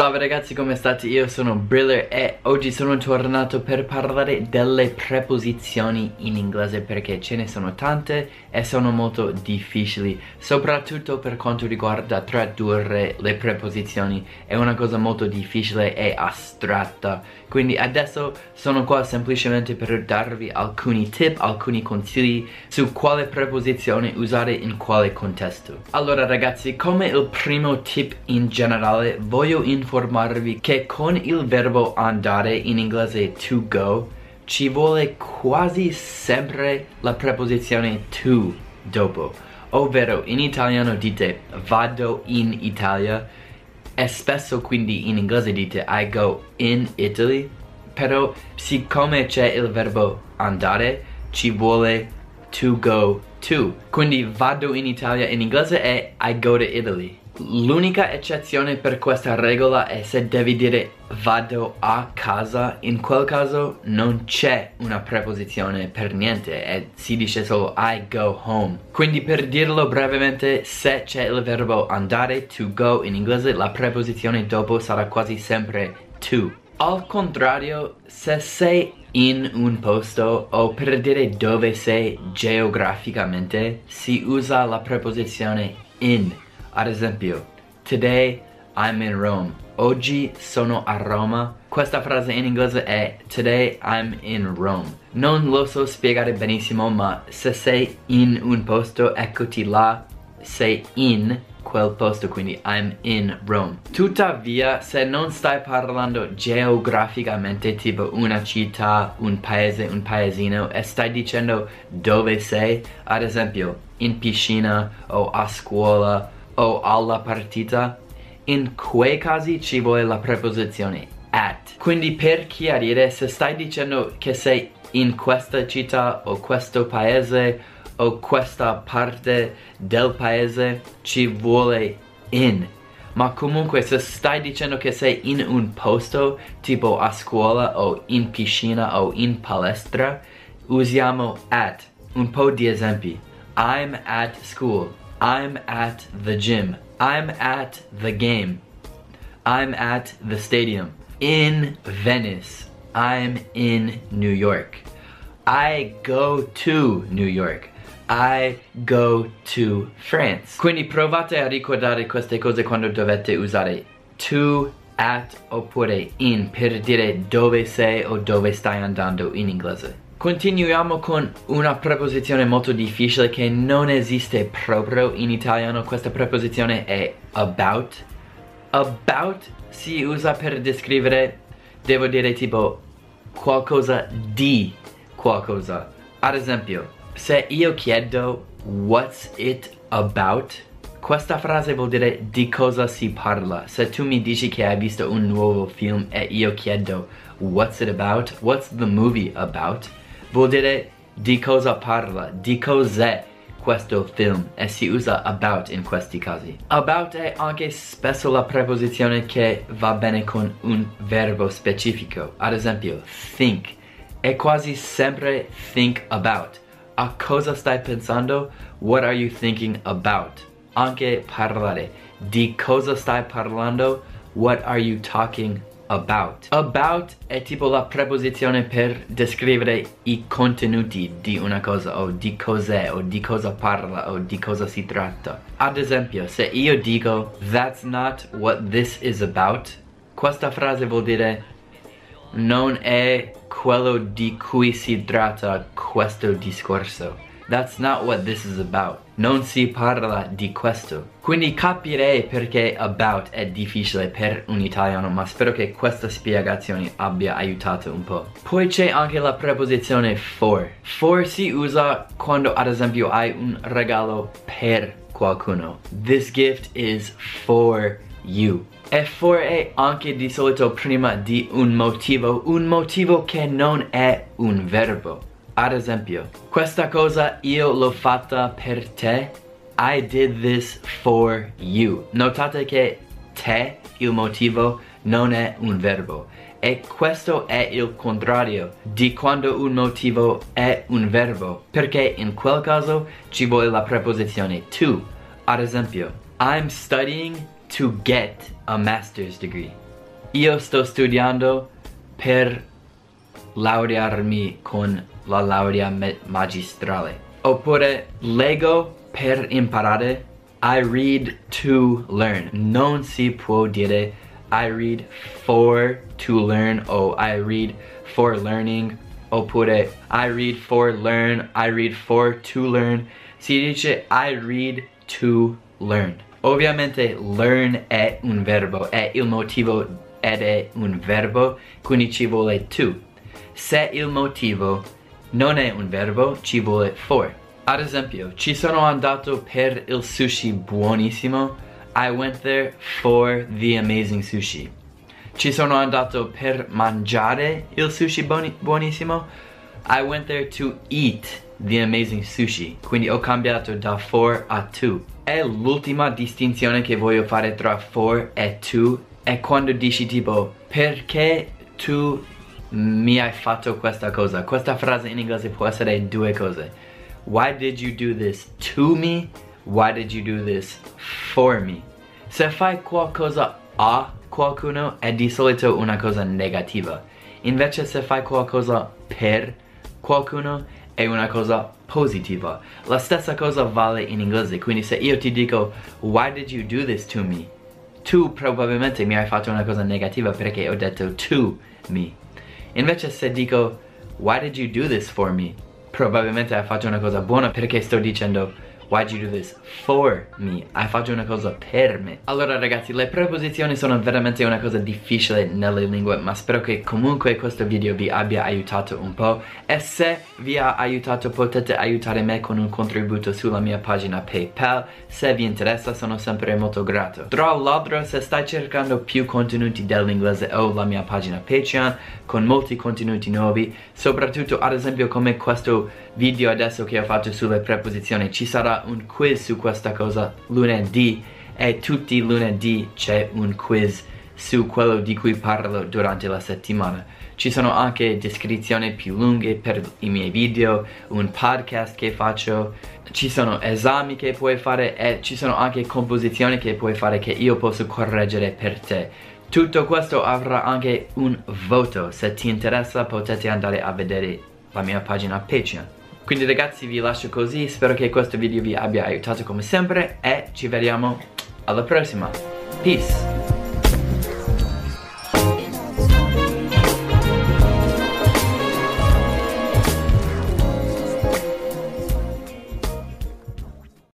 Salve ragazzi come state? Io sono Briller e oggi sono tornato per parlare delle preposizioni in inglese perché ce ne sono tante e sono molto difficili soprattutto per quanto riguarda tradurre le preposizioni. È una cosa molto difficile e astratta. Quindi adesso sono qua semplicemente per darvi alcuni tip, alcuni consigli su quale preposizione usare in quale contesto. Allora ragazzi come il primo tip in generale voglio informarvi che con il verbo andare in inglese to go ci vuole quasi sempre la preposizione to dopo. Ovvero in italiano dite vado in Italia e spesso quindi in inglese dite I go in Italy però siccome c'è il verbo andare ci vuole to go to. Quindi vado in Italia in inglese è I go to Italy L'unica eccezione per questa regola è se devi dire vado a casa, in quel caso non c'è una preposizione per niente e si dice solo I go home. Quindi per dirlo brevemente, se c'è il verbo andare, to go in inglese, la preposizione dopo sarà quasi sempre to. Al contrario, se sei in un posto o per dire dove sei geograficamente, si usa la preposizione in. Ad esempio, today I'm in Rome. Oggi sono a Roma. Questa frase in inglese è today I'm in Rome. Non lo so spiegare benissimo, ma se sei in un posto, eccoti là, sei in quel posto, quindi I'm in Rome. Tuttavia, se non stai parlando geograficamente, tipo una città, un paese, un paesino, e stai dicendo dove sei, ad esempio, in piscina o a scuola o alla partita, in quei casi ci vuole la preposizione at. Quindi per chiarire, se stai dicendo che sei in questa città o questo paese o questa parte del paese, ci vuole in. Ma comunque se stai dicendo che sei in un posto, tipo a scuola o in piscina o in palestra, usiamo at. Un po' di esempi. I'm at school. I'm at the gym. I'm at the game. I'm at the stadium. In Venice. I'm in New York. I go to New York. I go to France. Quindi provate a ricordare queste cose quando dovete usare to, at oppure in per dire dove sei o dove stai andando in inglese. Continuiamo con una preposizione molto difficile che non esiste proprio in italiano. Questa preposizione è about. About si usa per descrivere, devo dire tipo, qualcosa di qualcosa. Ad esempio, se io chiedo what's it about, questa frase vuol dire di cosa si parla. Se tu mi dici che hai visto un nuovo film e io chiedo what's it about, what's the movie about, vuol dire di cosa parla, di cos'è questo film e si usa about in questi casi. About è anche spesso la preposizione che va bene con un verbo specifico. Ad esempio, think. È quasi sempre think about. A cosa stai pensando? What are you thinking about? Anche parlare. Di cosa stai parlando? What are you talking about? about. È tipo la preposizione per descrivere i contenuti di una cosa o di cos'è o di cosa parla o di cosa si tratta. Ad esempio, se io dico that's not what this is about, questa frase vuol dire non è quello di cui si tratta questo discorso. That's not what this is about. Non si parla di questo. Quindi capirei perché about è difficile per un italiano, ma spero che questa spiegazione abbia aiutato un po'. Poi c'è anche la preposizione for. For si usa quando ad esempio hai un regalo per qualcuno. This gift is for you. E for è anche di solito prima di un motivo, un motivo che non è un verbo. Ad esempio, questa cosa io l'ho fatta per te. I did this for you. Notate che te, il motivo, non è un verbo. E questo è il contrario di quando un motivo è un verbo. Perché in quel caso ci vuole la preposizione to. Ad esempio, I'm studying to get a master's degree. io sto studiando per laurearmi con la laurea magistrale. Oppure leggo per imparare. I read to learn. Non si può dire I read for to learn o I read for learning. Oppure I read for learn, I read for to learn. Si dice I read to learn. Ovviamente learn è un verbo, è il motivo ed è un verbo, quindi ci vuole to. Se il motivo non è un verbo, ci vuole for. Ad esempio, ci sono andato per il sushi buonissimo. I went there for the amazing sushi. Ci sono andato per mangiare il sushi buonissimo. I went there to eat the amazing sushi. Quindi ho cambiato da for a to. E l'ultima distinzione che voglio fare tra for e to è quando dici tipo perché tu mi hai fatto questa cosa. Questa frase in inglese può essere due cose. Why did you do this to me? Why did you do this for me? Se fai qualcosa a qualcuno è di solito una cosa negativa. Invece se fai qualcosa per qualcuno è una cosa positiva. La stessa cosa vale in inglese, quindi se io ti dico Why did you do this to me? Tu probabilmente mi hai fatto una cosa negativa perché ho detto to me. Invece se dico Why did you do this for me? probabilmente hai fatto una cosa buona perché sto dicendo Why'd you do this for me? Hai fatto una cosa per me. Allora ragazzi, le preposizioni sono veramente una cosa difficile nelle lingue, ma spero che comunque questo video vi abbia aiutato un po'. E se vi ha aiutato potete aiutare me con un contributo sulla mia pagina PayPal. Se vi interessa sono sempre molto grato. Tra l'altro, se stai cercando più contenuti dell'inglese ho la mia pagina Patreon con molti contenuti nuovi, soprattutto ad esempio come questo video adesso che ho fatto sulle preposizioni. Ci sarà un quiz su questa cosa lunedì e tutti i lunedì c'è un quiz su quello di cui parlo durante la settimana. Ci sono anche descrizioni più lunghe per i miei video, un podcast che faccio, ci sono esami che puoi fare e ci sono anche composizioni che puoi fare che io posso correggere per te. Tutto questo avrà anche un voto, se ti interessa potete andare a vedere la mia pagina Patreon. Quindi ragazzi vi lascio così, spero che questo video vi abbia aiutato come sempre e ci vediamo alla prossima. Peace!